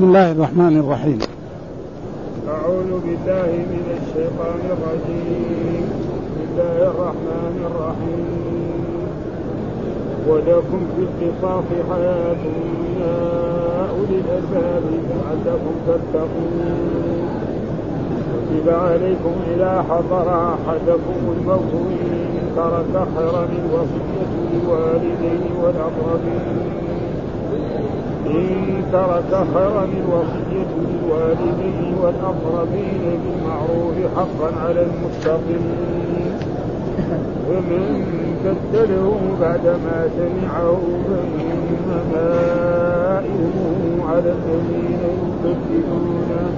بسم الله الرحمن الرحيم. أعوذ بالله من الشيطان الرجيم. بسم الله الرحمن الرحيم. ولكم في القصاص حياة يا أولي الألباب لعلكم تتقون. كتب عليكم إذا حضر أحدكم الموت إن ترك خيرا الوصية للوالدين والأقربين. إن ترك خيرا الوصية للوالدين والأقربين بالمعروف حقا على المتقين. ومن بدله بعدما سمعه فإنما إثمه على الذين يبدلونه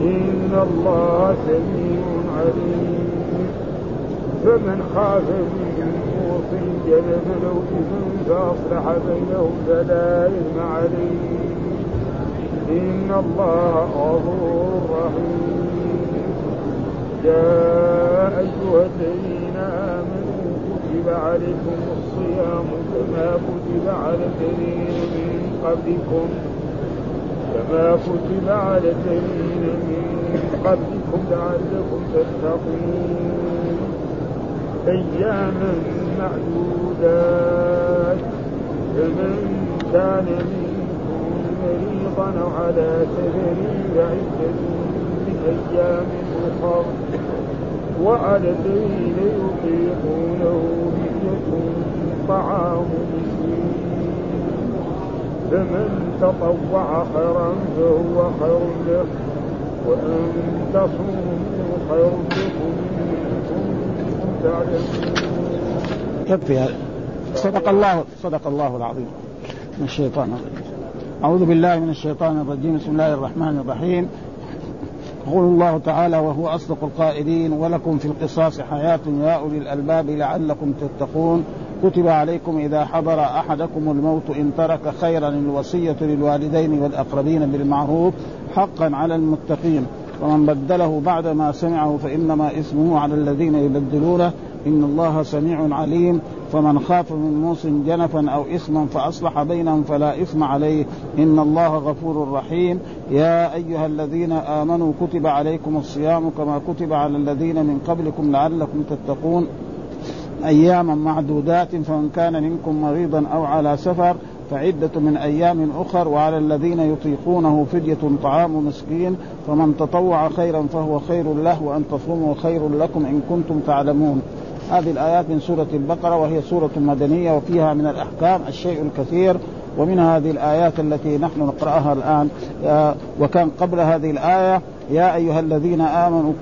إن الله سميع عليم. فمن خاف من جنفا أو إثم فأصلح بينهم فلا إثم عليه إن الله غفور رحيم. يا أيها الذين آمنوا كتب عليكم الصيام كما كتب على الذين من قبلكم. كما كتب على الذين من قبلكم لعلكم تتقون. أياما معدودات. فمن كان منكم مريضا على سفر فعدة من أيام أخر. وعلى الذين يطيقونه فدية طعام مسكين. فمن تطوع خيرا فهو خير له وأن تصوموا خير لكم يكفي هذا صدق الله صدق الله العظيم. من الشيطان الرجيم. أعوذ بالله من الشيطان الرجيم. بسم الله الرحمن الرحيم. يقول الله تعالى وهو أصدق القائلين ولكم في القصاص حياة يا أولي الألباب لعلكم تتقون. كتب عليكم إذا حضر أحدكم الموت إن ترك خيرا الوصية للوالدين والأقربين بالمعروف حقا على المتقين. ومن بدله بعد ما سمعه فإنما إثمه على الذين يبدلونه. إن الله سميع عليم. فمن خاف من موص جنفا أو إثما فأصلح بينهم فلا إثم عليه. إن الله غفور رحيم. يا أيها الذين آمنوا كتب عليكم الصيام كما كتب على الذين من قبلكم لعلكم تتقون. أياما معدودات فمن كان منكم مريضا أو على سفر فعدة من أيام أخر وعلى الذين يطيقونه فدية طعام مسكين فمن تطوع خيرا فهو خير له وأن تصوموا خير لكم إن كنتم تعلمون. هذه الآيات من سورة البقرة وهي سورة مدنية وفيها من الأحكام الشيء الكثير ومن هذه الآيات التي نحن نقرأها الآن. وكان قبل هذه الآية يا أيها الذين آمنوا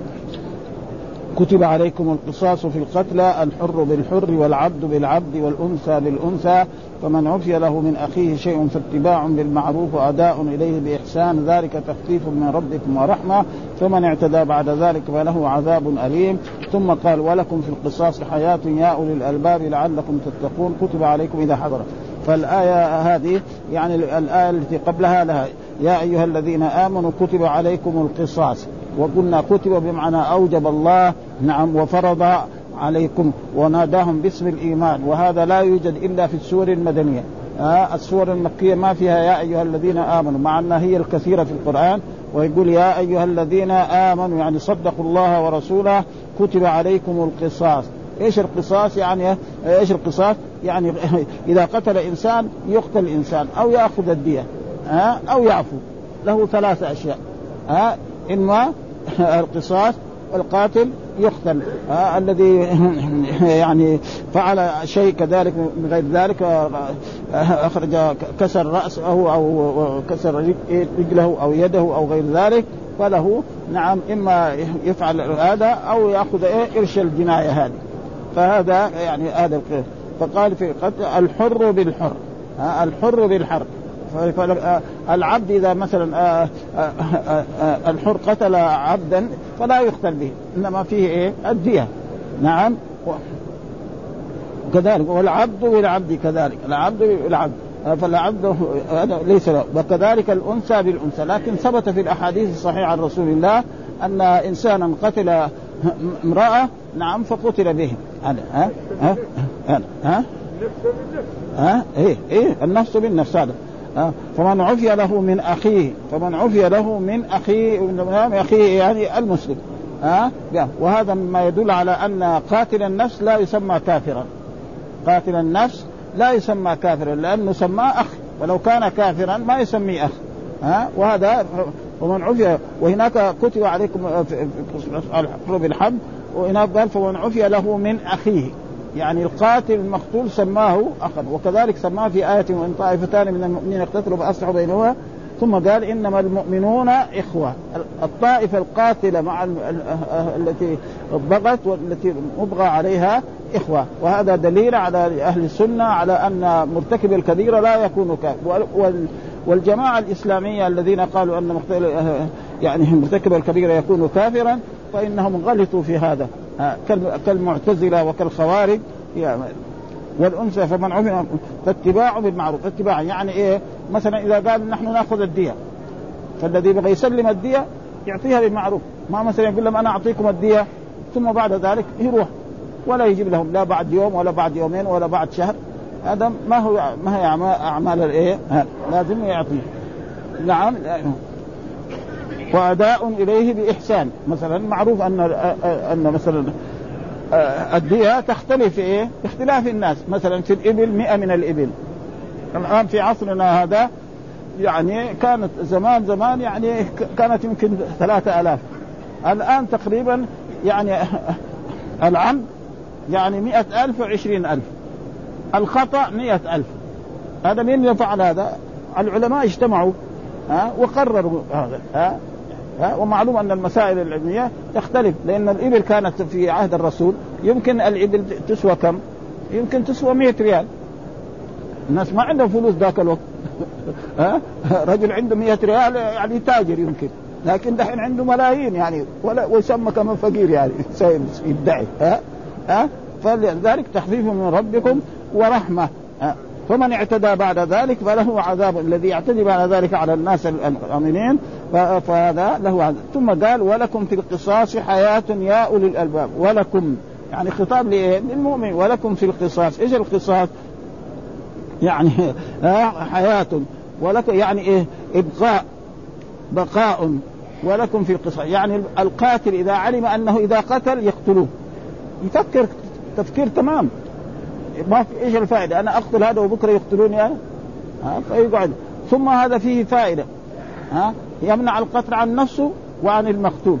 كتب عليكم القصاص في القتلى الحر بالحر والعبد بالعبد والأنثى بالأنثى فمن عفي له من أخيه شيء فاتباع بالمعروف وأداء إليه بإحسان ذلك تخفيف من ربكم ورحمة فمن اعتدى بعد ذلك فله عذاب أليم. ثم قال ولكم في القصاص حياة يا أولي الألباب لعلكم تتقون. كتب عليكم إذا حضر فالآية هذه يعني الآية التي قبلها لها يا أيها الذين آمنوا كتب عليكم القصاص وقلنا كتب بمعنى أوجب الله نعم وفرض عليكم وناداهم باسم الإيمان وهذا لا يوجد إلا في السور المدنية. آه السور المكية ما فيها يا أيها الذين آمنوا مع أنها هي الكثيرة في القرآن ويقول يا أيها الذين آمنوا يعني صدقوا الله ورسوله كتب عليكم القصاص. إيش القصاص يعني؟ إيش القصاص؟ يعني إذا قتل إنسان يقتل إنسان أو يأخذ الدية. ها أو يعفو. له ثلاث أشياء. ها إما القصاص القاتل يقتل. آه الذي يعني فعل شيء كذلك من غير ذلك أخرج كسر رأسه أو كسر رجله أو يده أو غير ذلك. فله نعم إما يفعل هذا أو يأخذ إيه قرش الجناية هذه. فهذا يعني هذا فقال في قتل الحر بالحر. آه الحر بالحر. فالعبد إذا مثلا الحر قتل عبدا فلا يقتل به إنما فيه إيه؟ الدية. نعم. كذلك والعبد بالعبد كذلك العبد بالعبد. فالعبد ليس له وكذلك الأنثى بالأنثى. لكن ثبت في الأحاديث الصحيحة عن رسول الله أن انسانا قتل امرأة نعم فقتل به. هذا ها ها ها ها ها إيه إيه النفس بالنفس هذا. فمن عفي له من اخيه فمن عفي له من اخيه من اخيه يعني المسلم ها وهذا مما يدل على ان قاتل النفس لا يسمى كافرا قاتل النفس لا يسمى كافرا لأنه سماه اخ ولو كان كافرا ما يسميه اخ ها وهذا ومن عفي وهناك كتب عليكم في الحرب وهناك قال فمن عفي له من اخيه يعني القاتل المقتول سماه اخا وكذلك سماه في آية وإن طائفتان من المؤمنين اقتتلوا فأصلحوا بينهما. ثم قال إنما المؤمنون إخوة. الطائفة القاتلة مع التي بغت والتي مبغى عليها إخوة. وهذا دليل على أهل السنة على أن مرتكب الكبيره لا يكون كافر والجماعة الإسلامية الذين قالوا أن يعني مرتكب الكبيره يكون كافرا فإنهم غلطوا في هذا. كالمعتزلة وكالخوارج والأنثى فمن عمل فاتباع بالمعروف. اتباع يعني إيه؟ مثلا إذا قال نحن نأخذ الدية فالذي يبغى يسلم الدية يعطيها بالمعروف. ما مثلا يقول لهم أنا أعطيكم الدية ثم بعد ذلك يروح ولا يجيب لهم لا بعد يوم ولا بعد يومين ولا بعد شهر. هذا ما هو ما هي اعمال الإيه؟ لازم يعطيه نعم وأداء إليه بإحسان. مثلا معروف ان أن مثلا الدية تختلف في إيه؟ اختلاف الناس، مثلا في الإبل 100 من الإبل. الآن في عصرنا هذا يعني كانت زمان زمان يعني كانت يمكن ثلاثة آلاف. الآن تقريبا يعني العمد يعني مئة ألف وعشرين ألف. الخطأ مئة ألف. هذا مين يفعل هذا؟ العلماء اجتمعوا ها وقرروا هذا ها. ها ومعلوم أن المسائل العلمية تختلف لأن الإبل كانت في عهد الرسول يمكن الإبل تسوى كم؟ يمكن تسوى 100 ريال. الناس ما عندهم فلوس ذاك الوقت. ها؟ رجل عنده 100 ريال يعني تاجر يمكن. لكن دحين عنده ملايين يعني ولا ويسمى كمان فقير يعني يدعي ها؟ ها؟ فلذلك تخفيف من ربكم ورحمة. ها؟ فمن اعتدى بعد ذلك فله عذاب الذي يعتدي بعد ذلك على الناس الآمنين. فهذا له عذاب ثم قال ولكم في القصاص حياة يا أولي الألباب. ولكم. يعني خطاب للمؤمن. ولكم في القصاص. إيش القصاص؟ يعني حياة. ولكم يعني إيه؟ إبقاء. بقاء. ولكم في القصاص. يعني القاتل إذا علم أنه إذا قتل يقتلوه. يفكر تفكير تمام. ما في إيش الفائدة؟ أنا أقتل هذا وبكرة يقتلوني أنا؟ ها؟ فيقعد. ثم هذا فيه فائدة. ها؟ يمنع القتل عن نفسه وعن المقتول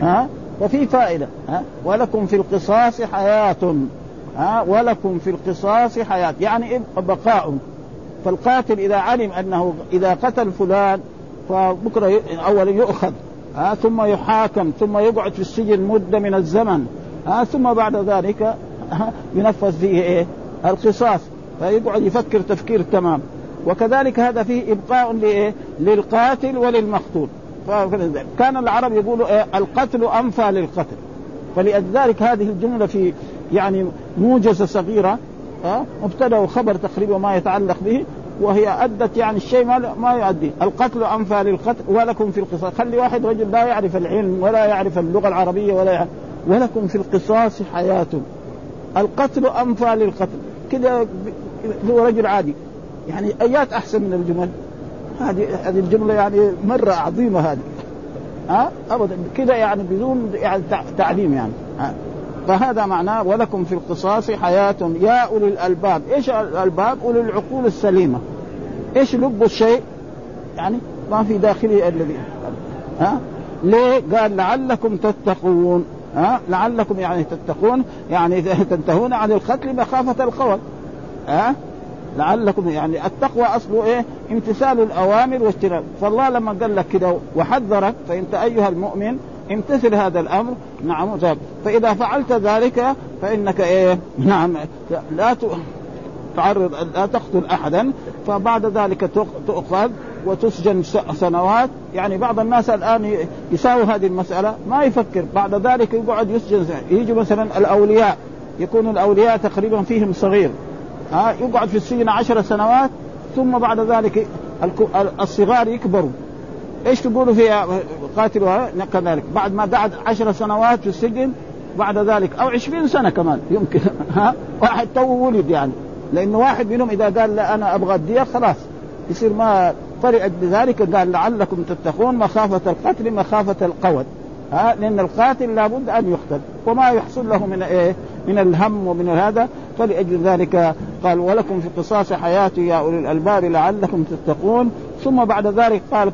ها؟ وفي فائدة ها؟ ولكم في القصاص حياة ها؟ ولكم في القصاص حياة. يعني بقاء. فالقاتل إذا علم أنه إذا قتل فلان فبكرة اولا يؤخذ ها؟ ثم يحاكم ثم يقعد في السجن مدة من الزمن ها؟ ثم بعد ذلك ينفذ فيه إيه؟ القصاص. فيقعد يفكر تفكير تمام. وكذلك هذا فيه إبقاء لإيه؟ للقاتل وللمقتول. كان العرب يقولوا إيه؟ القتل أنفى للقتل. فلذلك هذه الجملة في يعني موجزة صغيرة ها؟ مبتدأ وخبر تقريبا ما يتعلق به وهي أدت يعني الشيء ما ما يؤدي. القتل أنفى للقتل ولكم في القصاص. خلي واحد رجل لا يعرف العلم ولا يعرف اللغة العربية ولا يعرف ولكم في القصاص حياة. القتل أنفى للقتل. كذا هو رجل عادي. يعني آيات أحسن من الجمل. هذه هذه الجملة يعني مرة عظيمة هذه. ها؟ ابدا. كذا يعني بدون يعني تعليم يعني. ها؟ فهذا معناه ولكم في القصاص حياة. يا أولي الألباب. إيش الألباب؟ أولي العقول السليمة. إيش لب الشيء؟ يعني ما في داخله الذي ها؟ ليه؟ قال لعلكم تتقون. ها؟ لعلكم يعني تتقون. يعني تنتهون عن القتل مخافة القول. ها؟ لعلكم يعني التقوى أصله إيه؟ امتثال الأوامر واجتناب، فالله لما قال لك كده وحذرك فأنت أيها المؤمن امتثل هذا الأمر. نعم فإذا فعلت ذلك فإنك إيه؟ نعم لا تعرض لا تقتل أحدا. فبعد ذلك تؤخذ وتسجن سنوات. يعني بعض الناس الآن يساوي هذه المسألة. ما يفكر. بعد ذلك يقعد يسجن. يجي مثلا الأولياء. يكون الأولياء تقريبا فيهم صغير. ها يقعد في السجن عشر سنوات ثم بعد ذلك الصغار يكبروا. إيش تقولوا في قاتلوا كذلك. بعد ما قعد عشر سنوات في السجن بعد ذلك أو عشرين سنة كمان يمكن. ها؟ واحد تو ولد يعني. لأنه واحد منهم إذا قال لا أنا أبغى الدية خلاص. يصير ما فرئت بذلك قال لعلكم تتقون مخافة القتل مخافة القود. ها؟ لأن القاتل لابد أن يقتل. وما يحصل له من إيه؟ من الهم ومن هذا فلأجل ذلك قال ولكم في القصاص حياه يا أولي الألباب لعلكم تتقون. ثم بعد ذلك قال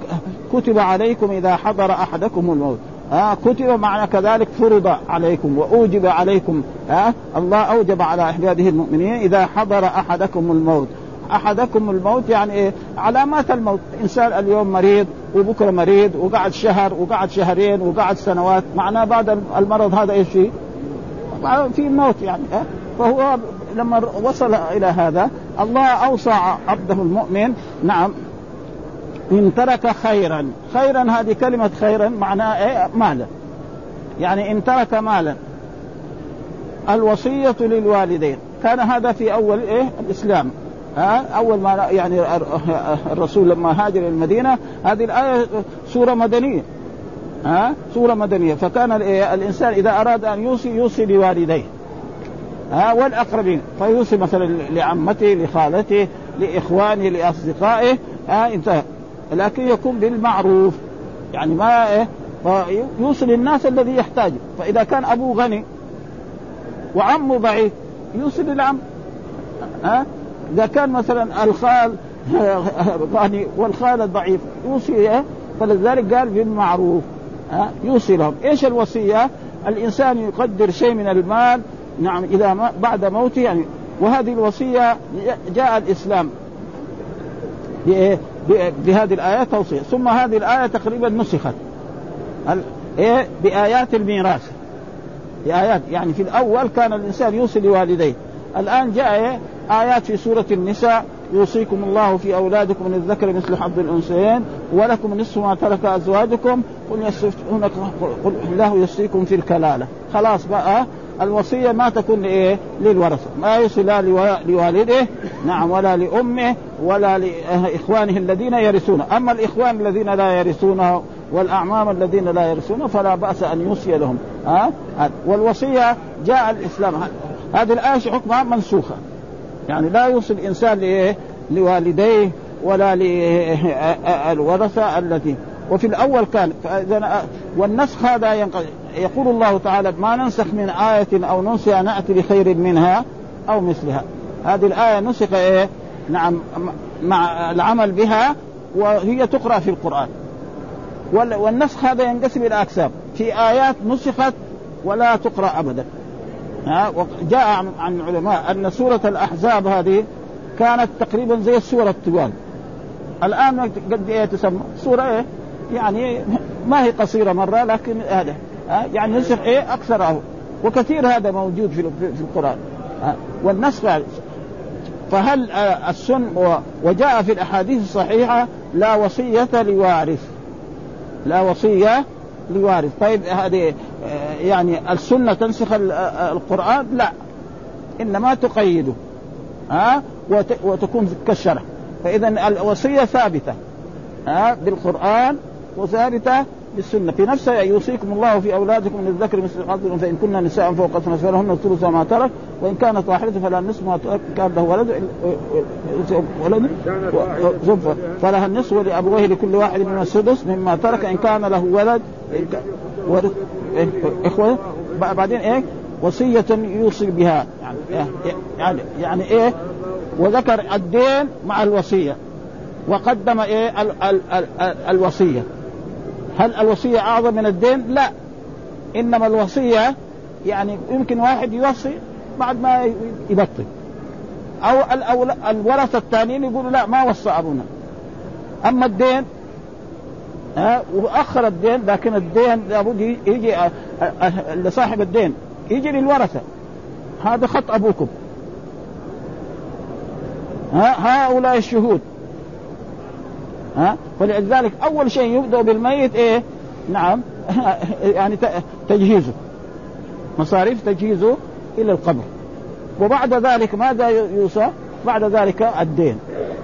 كتب عليكم إذا حضر أحدكم الموت. ها كتب معنى كذلك فرض عليكم وأوجب عليكم. ها الله أوجب على عباده المؤمنين إذا حضر أحدكم الموت. أحدكم الموت يعني إيه؟ علامات الموت. إنسان اليوم مريض وبكرة مريض وقعد شهر وقعد شهرين وقعد سنوات معناه بعد المرض هذا إيش فيه؟ في موت يعني؟ فهو لما وصل إلى هذا الله أوصى عبده المؤمن نعم إن ترك خيرا. خيرا هذه كلمة خيرا معناها إيه؟ مالا. يعني إن ترك مالا. الوصية للوالدين. كان هذا في أول إيه؟ الإسلام. ها؟ أول ما يعني الرسول لما هاجر المدينة هذه الآية سورة مدنية. ها؟ سورة مدنية. فكان الإنسان إذا أراد أن يوصي يوصي لوالديه ها؟ والأقربين. فيوصي مثلا لعمته لخالته لإخوانه لأصدقائه ها؟ انتهى. لكن يكون بالمعروف. يعني ما إيه؟ يوصي للناس الذي يحتاجه. فإذا كان ابوه غني وعمه ضعيف يوصي للعم. ها؟ إذا كان مثلا الخال غني والخال ضعيف يوصي فلذلك قال بالمعروف. يوصي لهم إيش الوصية؟ الإنسان يقدر شيء من المال نعم إذا ما بعد موته يعني وهذه الوصية جاء الإسلام. بهذه الآية توصية. ثم هذه الآية تقريبا نسخت. إيه؟ بآيات الميراث. بآيات يعني في الأول كان الإنسان يوصي لوالديه. الآن جاء إيه؟ آيات في سورة النساء. يوصيكم الله في أولادكم من الذكر مثل حظ الأنثيين ولكم نصف ما ترك أزواجكم. قل يستفتونك قل الله يوصيكم في الكلالة. خلاص بقى. الوصية ما تكون إيه للورثة. ما يوصي لا لوالده نعم ولا لأمه ولا لإخوانه الذين يرثونه. أما الإخوان الذين لا يرثونه والأعمام الذين لا يرثونه فلا بأس أن يوصي لهم. ها؟ والوصية جاء الإسلام. هذه الآية حكمها منسوخة. يعني لا يوصي الإنسان لإيه؟ لوالديه ولا للورثه التي وفي الأول كان والنسخ هذا يقول الله تعالى ما ننسخ من آية أو ننسى نأتي بخير منها أو مثلها. هذه الآية نسخ إيه؟ نعم مع العمل بها وهي تقرأ في القرآن. والنسخ هذا ينقسم إلى أقسام. في آيات نسخت ولا تقرأ أبدا. ها جاء عن العلماء أن سورة الأحزاب هذه كانت تقريبا زي السوره الطوال الآن قد إيه تسمى؟ سورة إيه؟ يعني ما هي قصيرة مرة لكن هذا يعني نسخ إيه؟ أكثر أو وكثير هذا موجود في في القرآن والنسخ فهل السن وجاء في الأحاديث الصحيحة لا وصية لوارث؟ لا وصية لوارث. طيب هذه يعني السنة تنسخ القرآن؟ لا. إنما تقيده. ها؟ وتكون كالشرع فاذا الوصية ثابتة. ها؟ بالقرآن وثابتة بالسنة. في نفسها يوصيكم الله في أولادكم من الذكر مثل حظ فان كنا نساء فوق اثنى فلهن الثلث ما ترك. وإن كانت واحدة فلا النصف ما كان له ولد ولد فلها النصف ولأبويه لكل واحد من السدس مما ترك. إن كان له ولد. إخوة بعدين إيه؟ وصية يوصي بها. يعني يعني يعني إيه؟ وذكر الدين مع الوصية. وقدم إيه؟ ال ال ال ال الوصية. هل الوصية أعظم من الدين؟ لا. إنما الوصية يعني يمكن واحد يوصي بعد ما يبطل. أو الورثة الثانيين يقولوا لا ما وصى أبونا. أما الدين ها وأخر الدين لكن الدين لابد يجي لصاحب الدين يجي للورثة. هذا خط أبوكم. ها هؤلاء الشهود. ها فلذلك أول شيء يبدأ بالميت إيه؟ نعم يعني تجهيزه. مصاريف تجهيزه إلى القبر. وبعد ذلك ماذا يوصى؟ بعد ذلك الدين.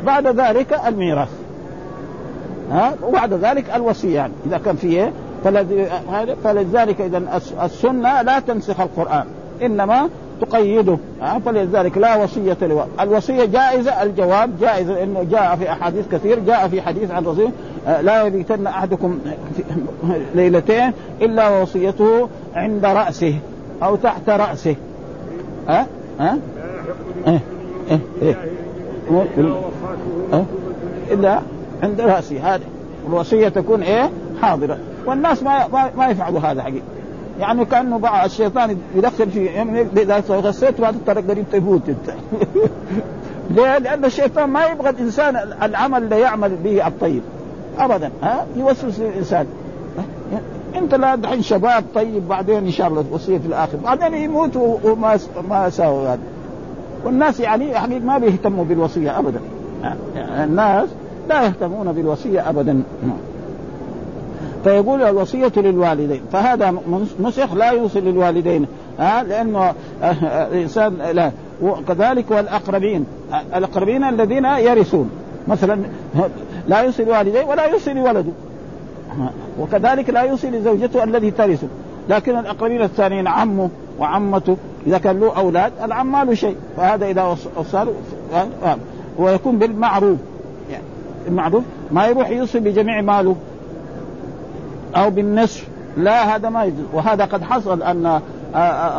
بعد ذلك الميراث. ها؟ وبعد ذلك الوصية يعني. إذا كان فيه فلذلك إذا السنة لا تنسخ القرآن إنما تقيده فلذلك لا وصية لوالد الوصية جائزة الجواب جائزة لأنه جاء في أحاديث كثير جاء في حديث عن رسول لا يبيتن أحدكم ليلتين إلا وصيته عند رأسه أو تحت رأسه. ها؟ ها؟ إيه إيه إيه. إلا عند رأسه هذا الوصية تكون إيه؟ حاضرة. والناس ما ما يفعلوا هذا حقيقة. يعني كأنه بعض الشيطان يدخل في يعني إذا غسيت بعد الطريق قريب تفوت أنت. ليه؟ لأن الشيطان ما يبغى الإنسان العمل اللي يعمل به الطيب. ابدا. ها؟ يوسوس للإنسان. أنت لا دحين شباب طيب بعدين إن شاء الله وصيه في الآخر بعدين يموت وما ما ساووا هذا. والناس يعني يعني ما بيهتموا بالوصية ابدا. الناس لا يهتمون بالوصية ابدا. فيقول الوصية للوالدين. فهذا نسخ لا يوصي للوالدين. ها؟ لأنه الإنسان لا. وكذلك والأقربين. الأقربين الذين يرثون. مثلا لا يوصي لوالديه ولا يوصي لولده. وكذلك لا يوصي لزوجته الذي ترثه. لكن الأقربين الثانيين عمه وعمته. إذا كان له أولاد العم ما له شيء. فهذا إذا وصل ويكون بالمعروف. المعروف ما يروح يوصي بجميع ماله. أو بالنصف. لا هذا ما يجوز. وهذا قد حصل أن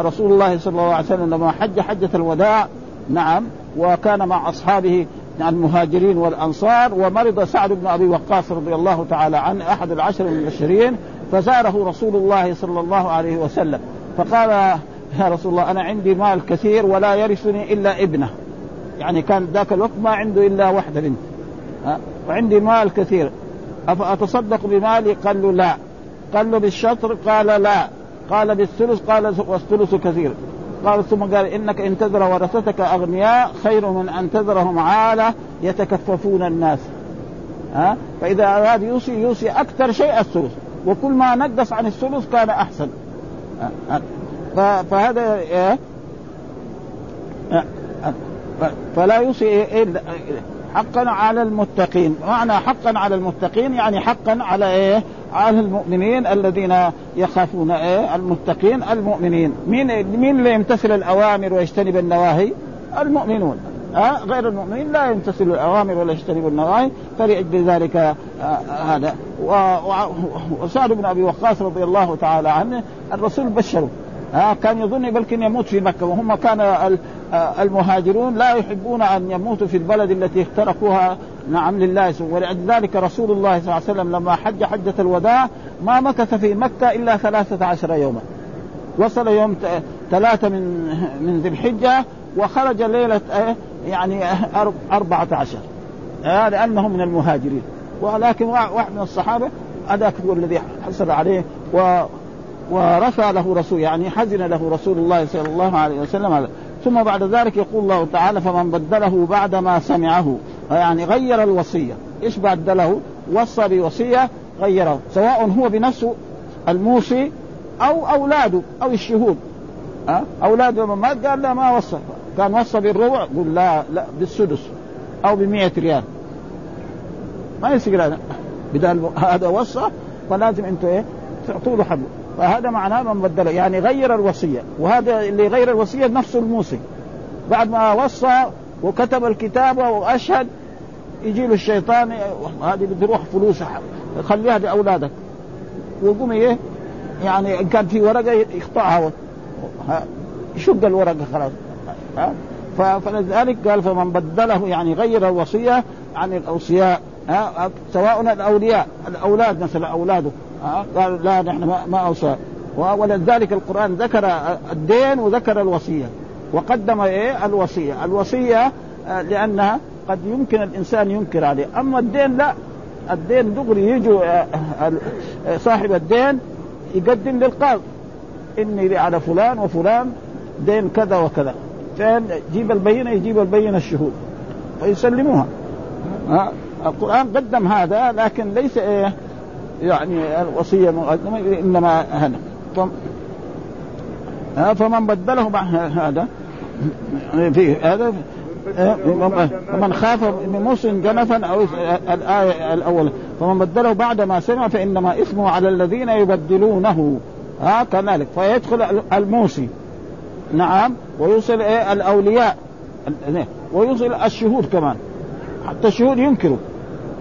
رسول الله صلى الله عليه وسلم لما حج حجة الوداع نعم وكان مع أصحابه المهاجرين والأنصار ومرض سعد بن أبي وقاص رضي الله تعالى عنه أحد العشر المبشرين فزاره رسول الله صلى الله عليه وسلم. فقال يا رسول الله أنا عندي مال كثير ولا يرثني إلا ابنه. يعني كان ذاك الوقت ما عنده إلا واحدة بنت. وعندي مال كثير. أفأتصدق بمالي؟ قال له لا. قال له بالشطر؟ قال لا. قال بالثلث؟ قال والثلث كثير. قال ثم قال إنك إن تذر ورثتك أغنياء خير من أن تذرهم عالة يتكففون الناس. ها؟ فإذا أراد يوصي يوصي أكثر شيء الثلث. وكل ما نقص عن الثلث كان أحسن. فهذا إيه؟ فلا يوصي حقا على المتقين. معنى حقا على المتقين يعني حقا على إيه؟ على المؤمنين الذين يخافون إيه؟ المتقين المؤمنين. مين مين اللي يمتثل الأوامر ويجتنب النواهي؟ المؤمنون. أه؟ غير المؤمنين لا يمتثل الأوامر ولا يجتنب النواهي فلأجل ذلك آه هذا. وسعد بن أبي وقاص رضي الله تعالى عنه الرسول بشره. ها كان يظن بلكن يموت في مكة وهم كان المهاجرون لا يحبون أن يموتوا في البلد التي اخترقوها. نعم لله. ولذلك رسول الله صلى الله عليه وسلم لما حج حجة الوداع ما مكث في مكة إلا ثلاثة عشر يوما. وصل يوم ثلاثة من من ذي الحجة وخرج ليلة يعني أربعة عشر. لأنه من المهاجرين. ولكن واحد من الصحابة هذاك هو الذي حصل عليه و ورثى له رسول يعني حزن له رسول الله صلى الله عليه وسلم. ثم بعد ذلك يقول الله تعالى فمن بدله بعد ما سمعه. يعني غير الوصية. إيش بدله؟ وصى بوصية غيره. سواء هو بنفسه الموصي أو أولاده أو الشهود؟ أولاده ما قال لا ما وصى. كان وصى بالربع قل لا لا بالسدس أو بمئة ريال. ما يصير هذا. بدل هذا وصى فلازم أنتم إيه؟ تعطوا له حقه فهذا معناه من بدله يعني غير الوصية. وهذا اللي غير الوصية نفسه الموصي بعد ما وصى وكتب الكتاب وأشهد يجي له الشيطان هذه بتروح فلوس خليها لاولادك ويقوم إيه؟ يعني إن كان في ورقة يقطعها. يشق الورقة خلاص. فلذلك قال فمن بدله يعني غير الوصية عن الأوصياء سواء الأولياء الأولاد مثلا أولاده. قال لا نحن ما أوصى. ولذلك القرآن ذكر الدين وذكر الوصية. وقدم إيه؟ الوصية. الوصية آه، لأنها قد يمكن الإنسان ينكر عليه. أما الدين لا. الدين دغري يجوا آه، آه، صاحب الدين يقدم للقاضي. إني على فلان وفلان دين كذا وكذا. فين؟ جيب البينة يجيب البينة الشهود. فيسلموها القرآن قدم هذا لكن ليس إيه؟ يعني الوصية مقدمه إنما هنا فمن بدله بعد هذا في هذا فمن خاف من موص جنفا أو الآية الأولى. فمن بدله بعد ما سمع فإنما إثمه على الذين يبدلونه. ها كذلك. فيدخل الموصي نعم. ويوصل إيه؟ الأولياء. ويوصل الشهود كمان. حتى الشهود ينكروا.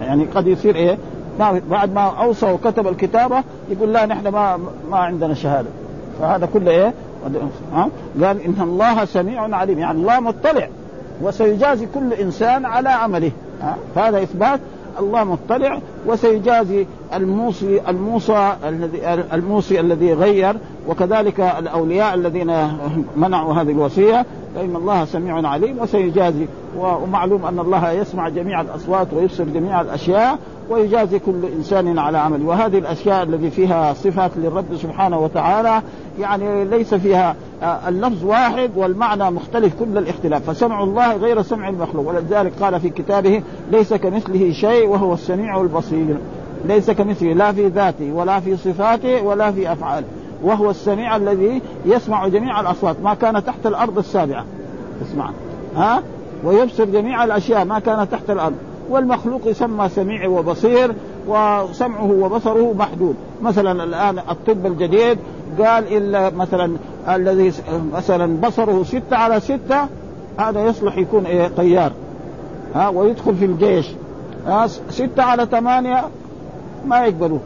يعني قد يصير بعد ما أوصى وكتب الكتابة يقول لا نحن ما ما عندنا شهادة. فهذا كله إيه؟ قال إن الله سميع عليم. يعني الله مطلع. وسيجازي كل إنسان على عمله. فهذا إثبات. الله مطلع. وسيجازي الموصي الموصى الذي الموصي الذي غير. وكذلك الأولياء الذين منعوا هذه الوصية. فإن الله سميع عليم. وسيجازي. ومعلوم أن الله يسمع جميع الأصوات ويبصر جميع الأشياء. ويجازي كل إنسان على عمله. وهذه الأشياء التي فيها صفات للرب سبحانه وتعالى يعني ليس فيها آه، اللفظ واحد والمعنى مختلف كل الاختلاف. فسمع الله غير سمع المخلوق. ولذلك قال في كتابه ليس كمثله شيء وهو السميع البصير. ليس كمثله لا في ذاته ولا في صفاته ولا في أفعاله. وهو السميع الذي يسمع جميع الأصوات. ما كان تحت الأرض السابعة. اسمع. ها؟ ويبصر جميع الأشياء ما كان تحت الأرض. والمخلوق يسمى سميع وبصير وسمعه وبصره محدود. مثلا الآن الطب الجديد قال إلا مثلا الذي مثلا بصره ستة على ستة هذا يصلح يكون إيه؟ طيار. ها ويدخل في الجيش. ها ستة على ثمانية ما يقبلوه.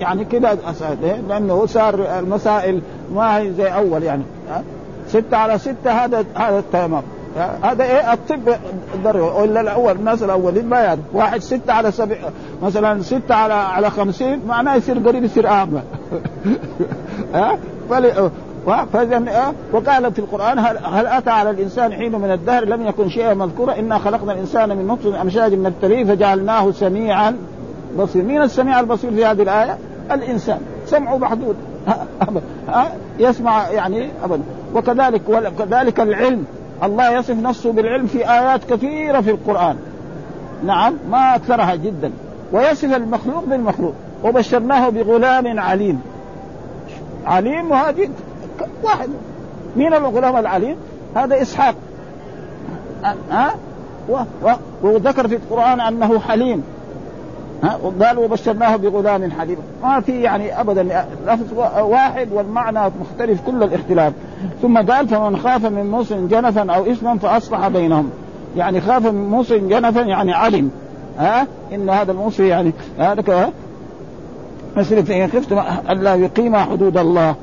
يعني كذا إيه؟ لأنه صار المسائل ما هي زي أول يعني. ها ستة على ستة هذا هذا التمام. هذا إيه؟ الطب الدرجة ولا الأول الناس الأولين ما يعرف. واحد ستة على سبع مثلا ستة على على خمسين معناه يصير قريب يصير أعمى. ها؟ فاذا وقال في القرآن هل, هل أتى على الإنسان حين من الدهر؟ لم يكن شيئا مذكورا. إنا خلقنا الإنسان من نطفة أمشاج نبتليه فجعلناه سميعا بصير مين السميع البصير في هذه الآية؟ الإنسان. سمعه محدود. يسمع يعني ابدا. وكذلك وكذلك العلم. الله يصف نفسه بالعلم في آيات كثيرة في القرآن. نعم ما أكثرها جدا. ويصف المخلوق بالمخلوق. وبشرناه بغلام عليم. عليم وهذه واحد مين الغلام العليم؟ هذا إسحاق. ها؟ وذكر في القرآن أنه حليم. ها؟ وقال وبشرناه بغلام حليم. ما في يعني ابدا. لفظ واحد والمعنى مختلف كل الاختلاف. ثم قال فمن خاف من موص جنفا أو اثما فأصلح بينهم. يعني خاف من موص جنفا يعني علم. ها؟ إن هذا الموصي يعني هذا مثل فإن خفتم ألا يقيم حدود الله.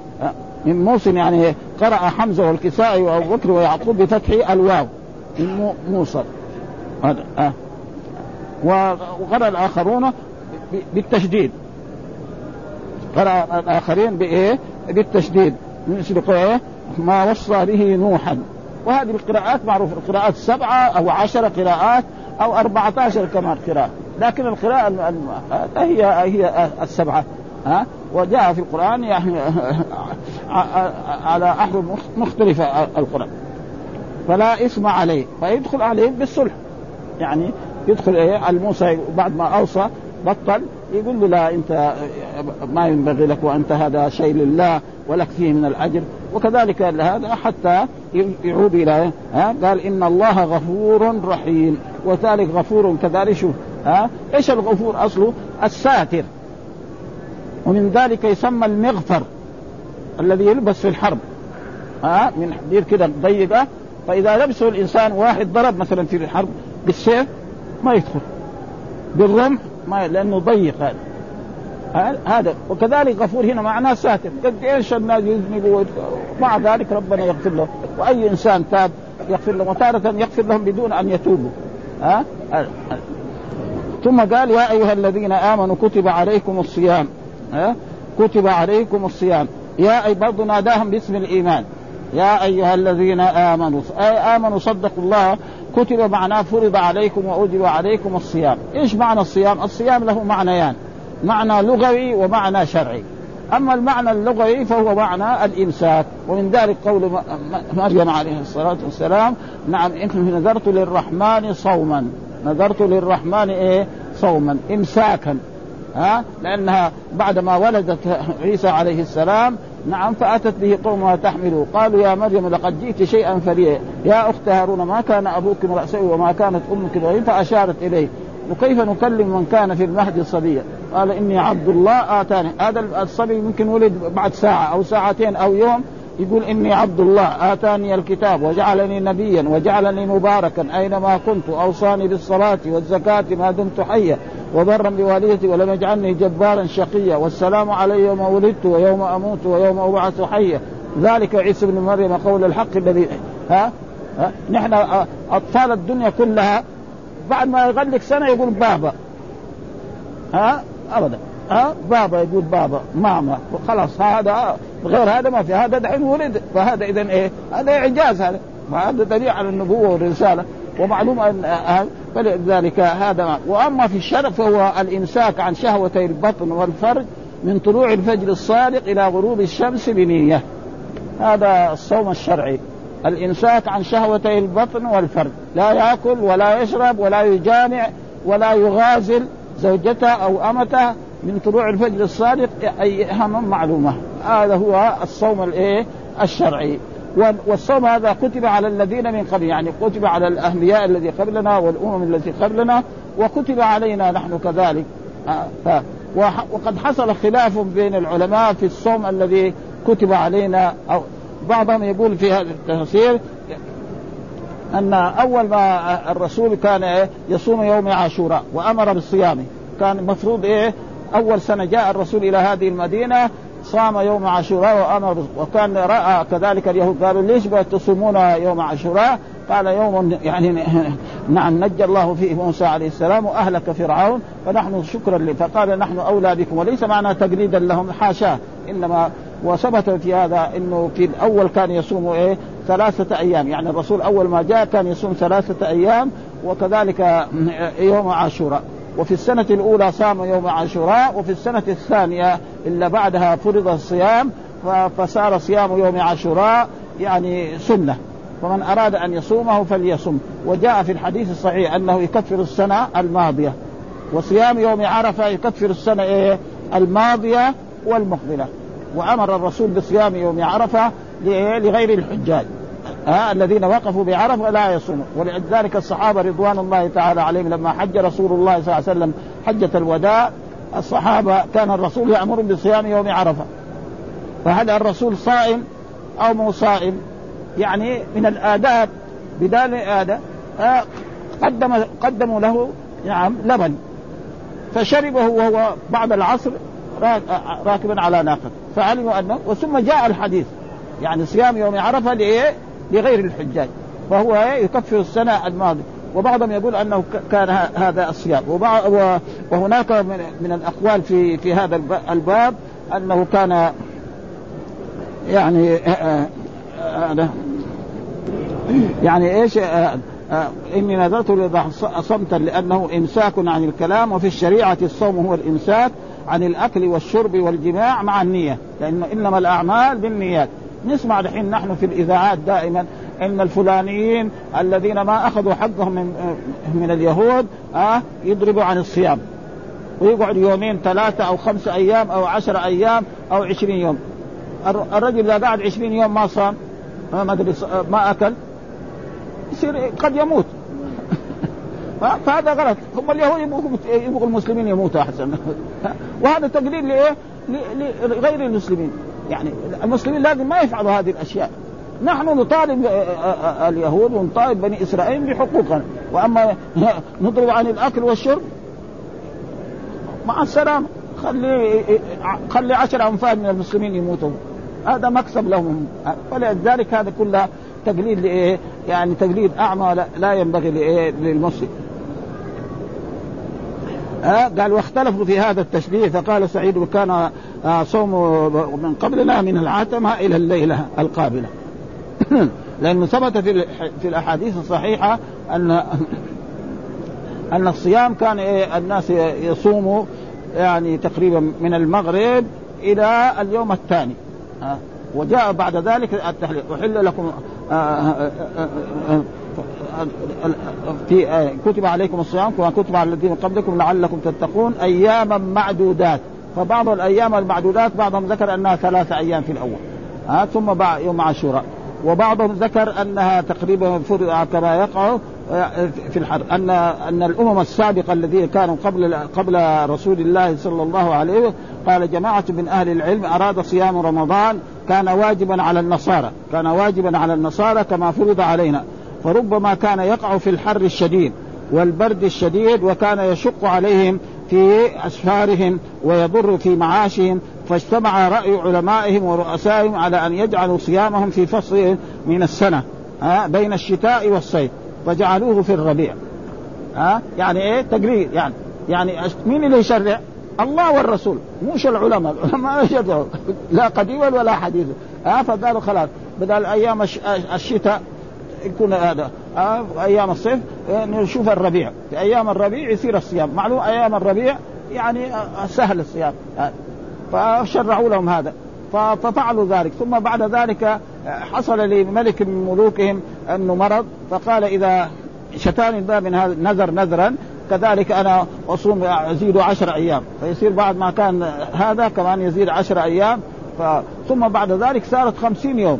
من موصل يعني قرأ حمزة والكسائي وأبو بكر ويعقوب بفتح الواو. من موصل. هذا وقرأ الآخرون بالتشديد. قرأ الآخرين بإيه؟ بالتشديد. مثل إيه؟ ما وصى به نوحا. وهذه القراءات معروفة. القراءات سبعة أو عشر قراءات أو أربعة عشر كمان قراءة لكن القراءة هي هي السبعة. ها؟ وجاء في القرآن يعني على أحرف مختلفة القرآن. فلا إثم عليه. فيدخل عليه بالصلح. يعني يدخل إيه؟ الموسى بعد ما أوصى بطل يقول له لا أنت ما ينبغي لك وانت هذا شيء لله ولك فيه من الأجر. وكذلك هذا حتى يعود إلى ها؟ قال إن الله غفور رحيم. وذلك غفور كذلك شوف ها؟ إيش الغفور؟ أصله الساتر. ومن ذلك يسمى المغفر الذي يلبس في الحرب. ها؟ من حدير كده ضيقة. فإذا لبسه الإنسان واحد ضرب مثلا في الحرب بالسيف ما يدخل. بالرمح ما لأنه ضيق هذا. هذا وكذلك غفور هنا معناه ساتر. قد إيش الناس يذنبوا مع ذلك ربنا يغفر له وأي إنسان تاب يغفر له وتارة يغفر لهم بدون أن يتوبوا. ها؟ ثم قال يا أيها الذين آمنوا كتب عليكم الصيام. ها؟ كتب عليكم الصيام. يا أي برضه ناداهم باسم الإيمان. يا أيها الذين آمنوا. آمنوا صدقوا الله. كتب معناه فرض عليكم واوجب عليكم الصيام، إيش معنى الصيام؟ الصيام له معنيان، معنى لغوي ومعنى شرعي. أما المعنى اللغوي فهو معنى الإمساك، ومن ذلك قول مريم عليه الصلاة والسلام: نعم اني نذرت للرحمن صوما، نذرت للرحمن إيه؟ صوما امساكا ها؟ لأنها بعدما ولدت عيسى عليه السلام نعم فأتت به قومها تحمله. قالوا يا مريم لقد جئت شيئا فريا يا أخت هارون ما كان أبوك امرا وما كانت أمك بغيا فأشارت إليه. وكيف نكلم من كان في المهد صبيا قال إني عبد الله آتاني. هذا الصبي يمكن ولد بعد ساعة أو ساعتين أو يوم يقول إني عبد الله آتاني الكتاب وجعلني نبيا وجعلني مباركا أينما كنت أوصاني بالصلاة والزكاة ما دمت حيا. وبرا بوالدتي ولم يجعلني جبارا شقيا. والسلام علي يوم ولدت ويوم أموت ويوم أبعث حيا. ذلك عيسى بن مريم قول الحق الذي ها, ها؟ نحن أطفال الدنيا كلها بعد ما يغلق سنة يقول بابا. ها؟ أبدا. ها؟ بابا يقول بابا ماما. خلاص هذا غير هذا ما في. هذا دحين ولد. فهذا اذا إيه؟ هذا إعجاز هذا. هذا دليل على النبوة والرسالة. ومعلوم ان فلذلك هذا وأما في الشرع فهو الإمساك عن شهوتي البطن والفرج من طلوع الفجر الصادق إلى غروب الشمس بنية. هذا الصوم الشرعي. الإمساك عن شهوتي البطن والفرج. لا يأكل ولا يشرب ولا يجامع ولا يغازل زوجته أو أمته من طلوع الفجر الصادق أي اهم معلومة. هذا هو الصوم الإيه؟ الشرعي. والصوم هذا كتب على الذين من قبل يعني كتب على الانبياء الذي قبلنا والأمم التي قبلنا وكتب علينا نحن كذلك. آه، وقد حصل خلاف بين العلماء في الصوم الذي كتب علينا أو بعضهم يقول في هذا التفسير أن أول ما الرسول كان يصوم يوم عاشوراء وأمر بالصيام. كان المفروض إيه أول سنة جاء الرسول إلى هذه المدينة صام يوم عاشوراء وأمر وكان رأى كذلك اليهود قالوا ليش تصومون يوم عاشوراء؟ قال يوم يعني نعم نجى الله فيه موسى عليه السلام وأهلك فرعون فنحن شكرا له فقال نحن أولى بكم وليس معنا تقليدا لهم حاشاة. إنما وثبت في هذا إنه في الأول كان يصوم إيه؟ ثلاثة أيام. يعني الرسول أول ما جاء كان يصوم ثلاثة أيام وكذلك يوم عاشوراء. وفي السنة الأولى صام يوم عاشوراء وفي السنة الثانية إلا بعدها فرض الصيام فصار صيام يوم عاشوراء يعني سنة. فمن أراد أن يصومه فليصم. وجاء في الحديث الصحيح أنه يكفر السنة الماضية. وصيام يوم عرفة يكفر السنة إيه؟ الماضية والمقبلة. وأمر الرسول بصيام يوم عرفة لغير الحجاج. ها الذين وقفوا بعرفه لا يصومون. ولذلك الصحابة رضوان الله تعالى عليهم لما حج رسول الله صلى الله عليه وسلم حجة الوداع الصحابة كان الرسول يامرهم بصيام يوم عرفة. فهل الرسول صائم أو مو صائم؟ يعني من الآداب بدال آداب قدم قدموا له نعم لبن. فشربه وهو بعد العصر راكبا على ناقة. فعلموا أنه وثم جاء الحديث. يعني صيام يوم عرفة لإيه؟ لغير الحجاج فهو يكفر السنة الماضية. وبعضهم يقول أنه كان هذا الصيام. وهناك من الأقوال في في هذا الباب أنه كان يعني آه، آه، هذا يعني إيش آه، إني نذرت لله صمتا لأنه إمساك عن الكلام وفي الشريعة الصوم هو الإمساك عن الأكل والشرب والجماع مع النية لأن إنما الأعمال بالنيات. نسمع الحين نحن في الإذاعات دائما إن الفلانيين الذين ما أخذوا حقهم من من اليهود آه يضربوا عن الصيام. ويقعد يومين ثلاثة أو خمسة أيام أو عشرة أيام أو عشرين يوم. الرجل إذا قعد عشرين يوم ما صام ما ما أكل يصير قد يموت. فهذا غلط. هم اليهود يبغوا المسلمين يموتوا أحسن. وهذا تقليد لإيه؟ لغير المسلمين. يعني المسلمين لازم ما يفعلوا هذه الأشياء. نحن نطالب آه، آه، آه، اليهود ونطالب بني إسرائيل بحقوقنا. وأما نضرب عن الأكل والشرب؟ مع السلامة. خلي خلي عشر أنفال من المسلمين يموتوا. هذا مكسب لهم. فلذلك هذا كله تقليد لإيه؟ يعني تقليد أعمى لا ينبغي لإيه؟ للمسلم. ها قال واختلفوا في هذا التشبيه فقال سعيد وكان آه، صوم من قبلنا من العتمة إلى الليلة القابلة. لأنه ثبت في في الأحاديث الصحيحة أن أن الصيام كان إيه الناس يصوموا يعني تقريبا من المغرب إلى اليوم الثاني. وجاء بعد ذلك التحليل. أحل لكم آه، آه، في كتب عليكم الصيام كما كتب على الذين قبلكم لعلكم تتقون اياما معدودات. فبعض الأيام المعدودات بعضهم ذكر أنها ثلاثة أيام في الأول ها ثم يوم عاشوراء. وبعضهم ذكر أنها تقريبا كما يقع في الحر أن أن الأمم السابقة الذين كانوا قبل قبل رسول الله صلى الله عليه وسلم قال جماعة من أهل العلم أراد صيام رمضان كان واجبا على النصارى كان واجبا على النصارى كما فرض علينا. فربما كان يقع في الحر الشديد والبرد الشديد وكان يشق عليهم في أسفارهم ويضر في معاشهم فاجتمع رأي علمائهم ورؤسائهم على أن يجعلوا صيامهم في فصل من السنة ها بين الشتاء والصيف فجعلوه في الربيع ها يعني إيه تقرير يعني يعني مين اللي يشرع؟ الله والرسول مش العلماء العلماء يشرعوا لا قديما ولا حديثا ها فقالوا خلاص بدل أيام الشتاء يكون هذا. آه أيام الصيف نشوف الربيع. في أيام الربيع يصير الصيام. معلوم أيام الربيع يعني سهل الصيام. فشرعوا لهم هذا. ففعلوا ذلك. ثم بعد ذلك حصل لملك من ملوكهم أنه مرض. فقال إذا شتاني الباب من هذا نذر نذرا كذلك أنا أصوم أزيد عشر أيام. فيصير بعد ما كان هذا كمان يزيد عشر أيام. ثم بعد ذلك صارت خمسين يوم.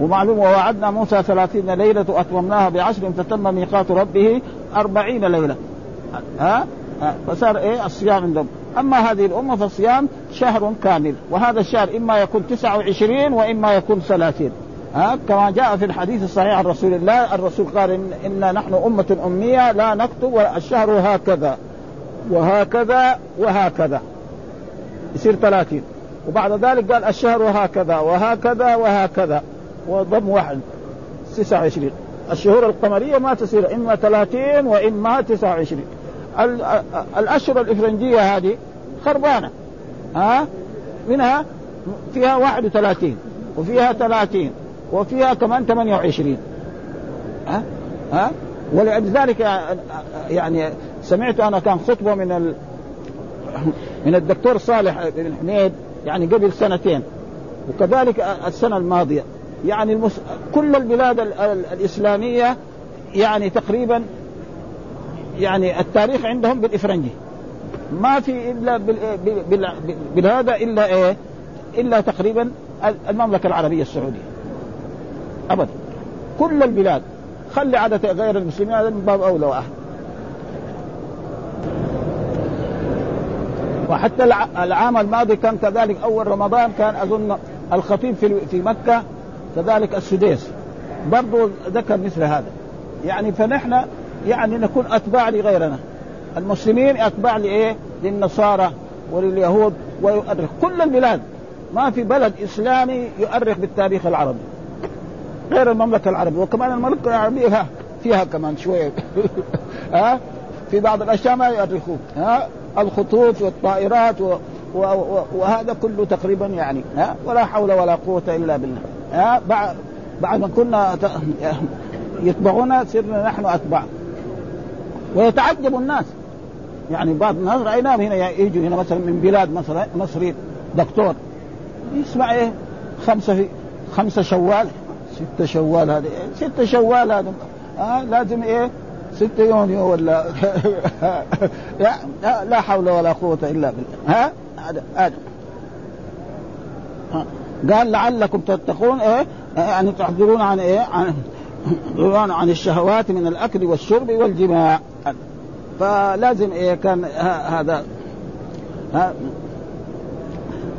ومعلوم ووعدنا موسى ثلاثين ليلة وأتممناها بعشر فتم ميقات ربه أربعين ليلة. ها؟ فصار إيه؟ الصيام عندهم. أما هذه الأمة فالصيام شهر كامل. وهذا الشهر إما يكون تسعة وعشرين وإما يكون ثلاثين. ها؟ كما جاء في الحديث الصحيح عن رسول الله الرسول قال إن إنا نحن أمة أمية لا نكتب الشهر هكذا. وهكذا وهكذا. يصير ثلاثين. وبعد ذلك قال الشهر هكذا وهكذا وهكذا. وضم واحد 29 الشهور القمرية ما تصير إما 30 وإما 29 الأشهر الإفرنجية هذه خربانة ها؟ منها فيها 31 وفيها 30 وفيها كمان 28 ها؟ ها؟ ولذلك يعني سمعت أنا كان خطبة من ال... من الدكتور صالح بن حميد يعني قبل سنتين وكذلك السنة الماضية. يعني المس... كل البلاد ال... ال... الإسلامية يعني تقريبا يعني التاريخ عندهم بالإفرنجي. ما في إلا بال... بال... بالهذا إلا إيه؟ إلا تقريبا المملكة العربية السعودية. ابدا. كل البلاد. خلي عادة غير المسلمين هذا من باب أولى وأحد. وحتى العام الماضي كان كذلك أول رمضان كان أظن الخطيب في في مكة كذلك السديس برضو ذكر مثل هذا. يعني فنحن يعني نكون أتباع لغيرنا. المسلمين أتباع لإيه؟ للنصارى ولليهود ويؤرخ. كل البلاد ما في بلد إسلامي يؤرخ بالتاريخ العربي. غير المملكة العربية. وكمان المملكة العربية فيها, فيها كمان شوية. ها؟ في بعض الأشياء ما يؤرخون. ها؟ الخطوط والطائرات و... و... و... وهذا كله تقريبا يعني ها؟ ولا حول ولا قوة إلا بالله. ها بعد بعد ما كنا يتبعونا صرنا نحن أتباع. ويتعجب الناس. يعني بعض الناس رايناهم هنا يجوا هنا مثلا من بلاد مثلا مصري دكتور. يسمع إيه؟ خمسة خمسة شوال. ستة شوال هذه. ستة شوال هذا آه لازم إيه؟ ستة يونيو ولا لا حول ولا قوة إلا بالله. ها؟ هذا هذا. قال لعلكم تتقون إيه؟ يعني تحذرون عن إيه؟ عن عن الشهوات من الأكل والشرب والجماع. فلازم إيه؟ كان هذا.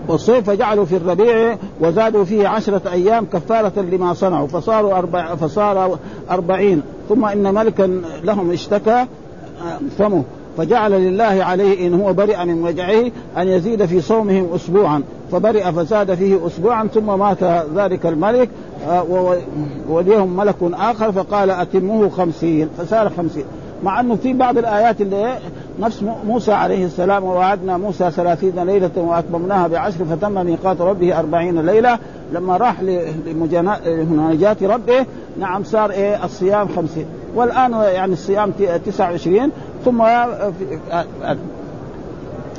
والصيف فجعلوا في الربيع وزادوا فيه عشرة أيام كفارة لما صنعوا. فصاروا أربع فصار أربعين. ثم إن ملكا لهم اشتكى فمه. فجعل لله عليه إن هو برئ من وجعه أن يزيد في صومهم أسبوعا فبرئ فزاد فيه أسبوعا ثم مات ذلك الملك وليهم ملك آخر فقال أتمه خمسين فصار خمسين. مع أنه في بعض الآيات اللي نفس موسى عليه السلام ووعدنا موسى ثلاثين ليلة وأتممناها بعشر فتم ميقات ربه أربعين ليلة. لما راح لمناجاة ربه نعم صار إيه الصيام خمسين. والآن يعني الصيام تسعة وعشرين ثم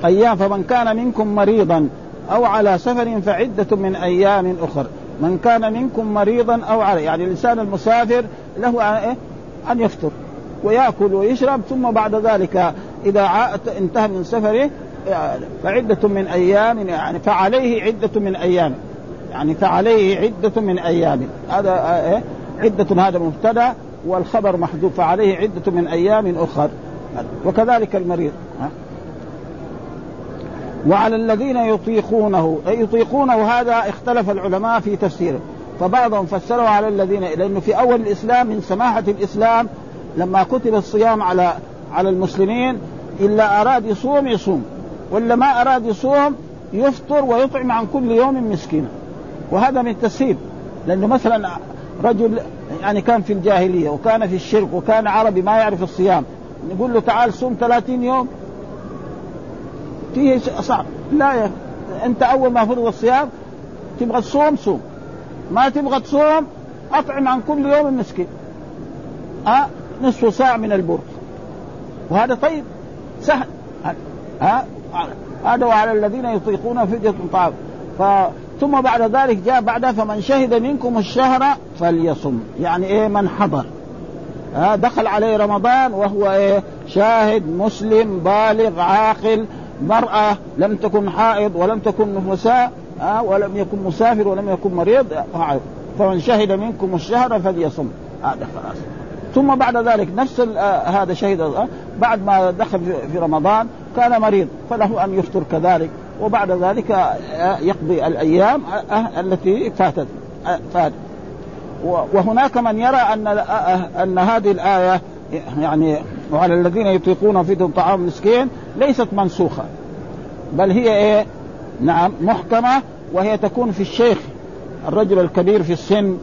أيام فمن كان منكم مريضا أو على سفر فعدة من أيام أخر. من كان منكم مريضا أو على يعني الإنسان المسافر له أن يفطر ويأكل ويشرب ثم بعد ذلك إذا انتهى من سفره فعدة من أيام يعني فعليه عدة من أيام. يعني فعليه عدة من أيام. هذا إيه؟ عدة هذا مبتدأ والخبر محذوف فعليه عدة من أيام أخر. وكذلك المريض ها؟ وعلى الذين يطيقونه يطيقونه هذا اختلف العلماء في تفسيره. فبعضهم فسروا على الذين لأنه في أول الإسلام من سماحة الإسلام لما كتب الصيام على على المسلمين إلا أراد يصوم يصوم ولا ما أراد يصوم يفطر ويطعم عن كل يوم مسكينا وهذا من التسهيل لأنه مثلا رجل يعني كان في الجاهلية وكان في الشرك وكان عربي ما يعرف الصيام نقول له تعال صوم 30 يوم. فيه صعب. لا يا أنت أول ما فرض الصيام تبغى تصوم صوم. ما تبغى تصوم أطعم عن كل يوم مسكين ها؟ أه؟ نصف ساعة من البر وهذا طيب. سهل. ها؟ هذا وعلى الذين يطيقون فدية طعام. ف... ثم بعد ذلك جاء بعدها فمن شهد منكم الشهر فليصم. يعني إيه؟ من حضر. ها دخل عليه رمضان وهو إيه؟ شاهد مسلم بالغ عاقل مرأة لم تكن حائض ولم تكن نفساء ولم يكن مسافر ولم يكن مريض فمن شهد منكم الشهر فليصم. هذا خلاص ثم بعد ذلك نفس هذا شهد بعد ما دخل في رمضان كان مريض فله أن يفطر كذلك. وبعد ذلك يقضي الأيام التي فاتت فاتت. وهناك من يرى أن أن هذه الآية يعني وعلى الذين يطيقون فيهم طعام مسكين ليست منسوخة بل هي إيه؟ نعم محكمة وهي تكون في الشيخ الرجل الكبير في السن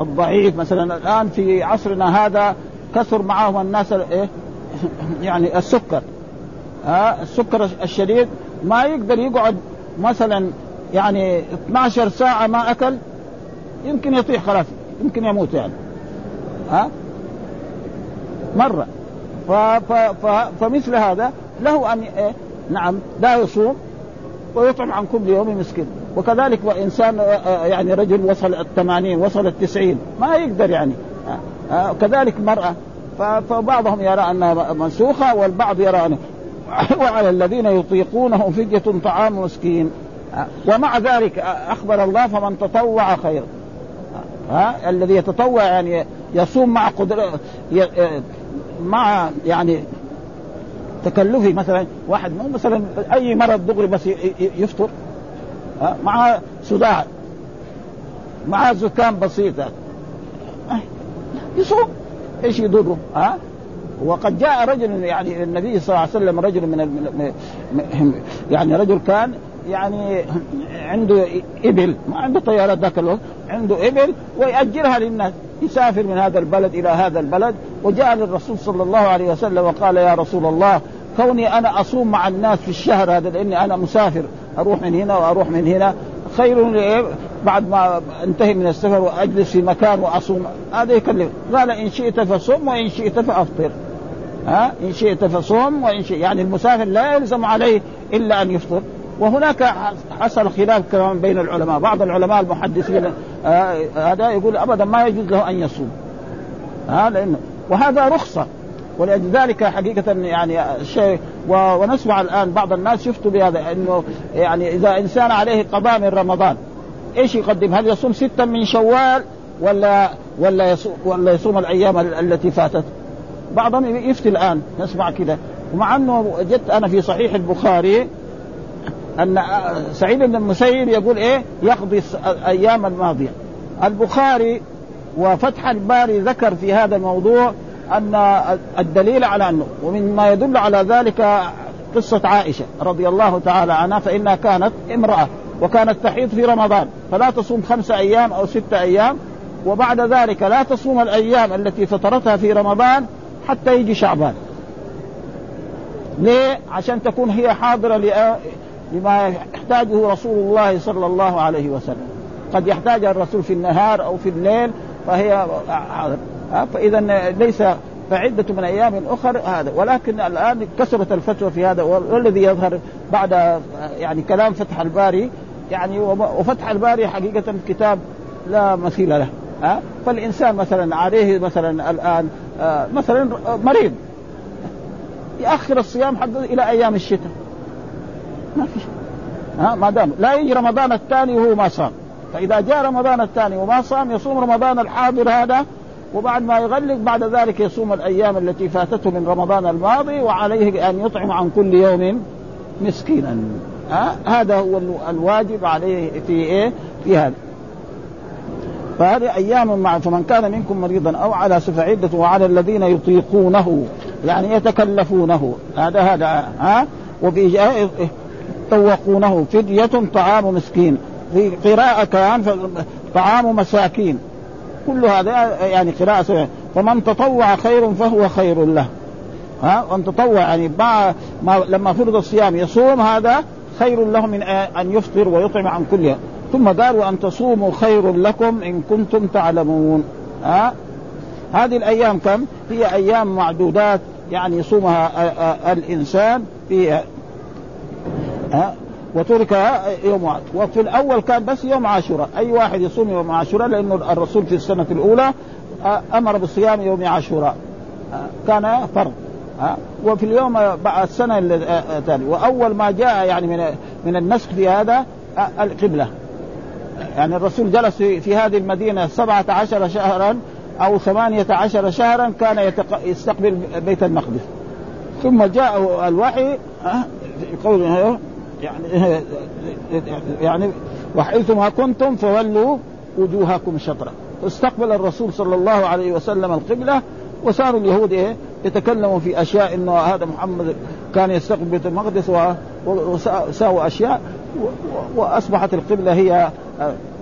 الضعيف مثلا الآن في عصرنا هذا كثر معهم الناس إيه؟ يعني السكر ها السكر الشديد ما يقدر يقعد مثلا يعني 12 ساعة ما أكل يمكن يطيح خلاص يمكن يموت يعني. ها؟ مرة. ف ف ف فمثل هذا له أن إيه؟ نعم لا يصوم ويطعم عن كل يوم مسكين. وكذلك وإنسان يعني رجل وصل الثمانين وصل التسعين ما يقدر يعني. كذلك مرأة. فبعضهم يرى أنها منسوخة والبعض يرى أنها وعلى الذين يطيقونه فدية طعام مسكين. ومع ذلك أخبر الله فمن تطوع خيرا ها؟ الذي يتطوع يعني يصوم مع قدرة مع يعني تكلفي مثلا واحد مو مثلا أي مرض دغري بس يفطر ها؟ مع صداع مع زكام بسيطه يصوم إيش يضره؟ ها؟ وقد جاء رجل يعني النبي صلى الله عليه وسلم رجل من يعني رجل كان يعني عنده إبل ما عنده طيارات ذاك الوقت عنده إبل ويأجرها للناس يسافر من هذا البلد إلى هذا البلد. وجاء للرسول صلى الله عليه وسلم وقال يا رسول الله كوني أنا أصوم مع الناس في الشهر هذا لأني أنا مسافر أروح من هنا وأروح من هنا خير بعد ما انتهي من السفر وأجلس في مكان وأصوم. هذا يكلم قال إن شئت فصم وإن شئت فأفطر. ها؟ إن شئت فصوم وإن شئت. يعني المسافر لا يلزم عليه إلا أن يفطر. وهناك حصل خلاف كمان بين العلماء. بعض العلماء المحدثين آه هذا يقول أبدا ما يجوز له أن يصوم. ها لأنه وهذا رخصة. ولذلك حقيقة يعني الشيء ونسمع الآن بعض الناس يفتوا بهذا أنه يعني إذا إنسان عليه قضاء من رمضان إيش يقدم؟ هل يصوم ستا من شوال ولا ولا يصوم ولا يصوم الأيام التي فاتت؟ بعضهم يفتي الآن نسمع كذا. ومع أنه وجدت أنا في صحيح البخاري أن سعيد بن المسيب يقول إيه؟ يقضي الأيام الماضية. البخاري وفتح الباري ذكر في هذا الموضوع أن الدليل على أنه ومما يدل على ذلك قصة عائشة رضي الله تعالى عنها فإنها كانت امرأة وكانت تحيض في رمضان فلا تصوم خمسة أيام أو ستة أيام وبعد ذلك لا تصوم الأيام التي فطرتها في رمضان حتى يجي شعبان. ليه؟ عشان تكون هي حاضرة لما يحتاجه رسول الله صلى الله عليه وسلم. قد يحتاج الرسول في النهار أو في الليل فهي فإذا ليس فعدة من أيام أخر هذا. ولكن الآن كثرت الفتوى في هذا والذي يظهر بعد يعني كلام فتح الباري يعني وفتح الباري حقيقة كتاب لا مثيل له. ها فالإنسان مثلا عليه مثلا الآن مثلا مريض يأخر الصيام حقه إلى أيام الشتاء. ما في ها ما دام. لا يجي رمضان الثاني وهو ما صام. فإذا جاء رمضان الثاني وما صام يصوم رمضان الحاضر هذا وبعد ما يغلق بعد ذلك يصوم الأيام التي فاتته من رمضان الماضي وعليه ان يطعم عن كل يوم مسكينا. ها هذا هو الواجب عليه في إيه؟ في هذا. فهذه أيام مع فمن كان منكم مريضا أو على سفر عدة وعلى الذين يطيقونه يعني يتكلفونه. هذا هذا ها؟ وفي يطوقونه فدية طعام مسكين. في قراءة كان طعام مساكين. كل هذا يعني قراءة فمن تطوع خير فهو خير له. ها؟ وان تطوع يعني مع ما لما فرض الصيام يصوم هذا خير له من أن يفطر ويطعم عن كل يوم ثم قال وأن تصوموا خير لكم إن كنتم تعلمون. ها؟ هذه الأيام كم؟ هي أيام معدودات يعني يصومها الإنسان في ها؟ وترك يوم واحد. وفي الأول كان بس يوم عاشوراء. أي واحد يصوم يوم عاشوراء لأنه الرسول في السنة الأولى أمر بالصيام يوم عاشوراء. كان فرض وفي اليوم بعد السنة الثانية. وأول ما جاء يعني من من النسخ في هذا القبلة. يعني الرسول جلس في هذه المدينة سبعة عشر شهرا أو ثمانية عشر شهرا كان يستقبل بيت المقدس. ثم جاء الوحي قوله يعني يعني وحيثما كنتم فولوا وجوهكم شطرا استقبل الرسول صلى الله عليه وسلم القبلة وصاروا اليهود إيه يتكلموا في أشياء إنه هذا محمد كان يستقبل بيت المقدس وساووا أشياء وأصبحت القبلة هي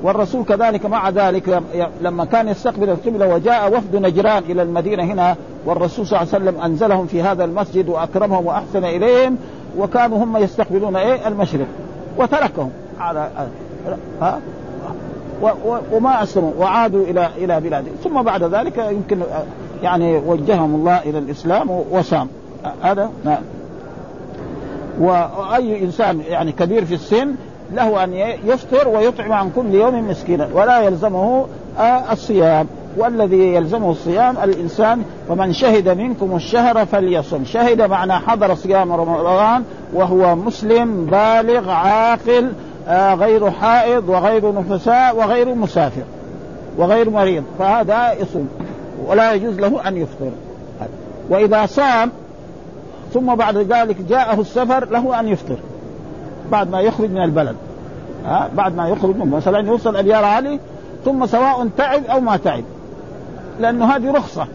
والرسول كذلك مع ذلك لما كان يستقبل القبلة وجاء وفد نجران إلى المدينة هنا والرسول صلى الله عليه وسلم أنزلهم في هذا المسجد وأكرمهم وأحسن إليهم وكانوا هم يستقبلون إيه؟ المشرق. وتركهم على ها؟ وما أسلموا وعادوا إلى إلى بلادهم. ثم بعد ذلك يمكن يعني وجههم الله إلى الإسلام وصام هذا؟ نعم. وأي إنسان يعني كبير في السن له أن يفطر ويطعم عن كل يوم مسكينا ولا يلزمه الصيام. والذي يلزمه الصيام الإنسان ومن شهد منكم الشهر فليصم. شهد معنى حضر صيام رمضان وهو مسلم بالغ عاقل آه غير حائض وغير نفساء وغير مسافر وغير مريض. فهذا يصوم. ولا يجوز له أن يفطر. وإذا صام ثم بعد ذلك جاءه السفر له أن يفطر. بعد ما يخرج من البلد. ها بعد ما يخرج من مثلا يوصل اليار علي ثم سواء تعب أو ما تعب. لأنه هذه رخصة.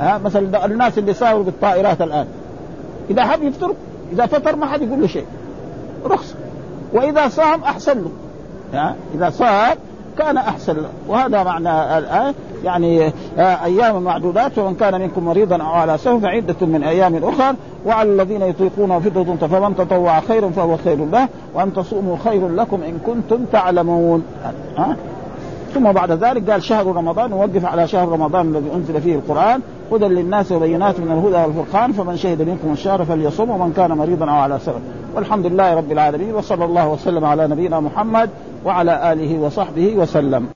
ها مثلا الناس اللي سافروا بالطائرات الآن. إذا حب يفطر إذا فطر ما حد يقول له شيء. رخصة. وإذا صام أحسن له. ها إذا صام كان أحسن له. وهذا معنى الآية يعني أيام معدودات ومن كان منكم مريضا أو على سفر فعدة من أيام أخر وعلى الذين يطيقون فطرة فمن تطوع خيرا فهو خير له وأن تصوموا خير لكم إن كنتم تعلمون. ها؟ ثم بعد ذلك قال شهر رمضان ووقف على شهر رمضان الذي أنزل فيه القرآن هدى للناس وبينات من الهدى والفرقان فمن شهد منكم الشهر فليصم ومن كان مريضا أو على سفر. والحمد لله رب العالمين وصلى الله وسلم على نبينا محمد وعلى آله وصحبه وسلم.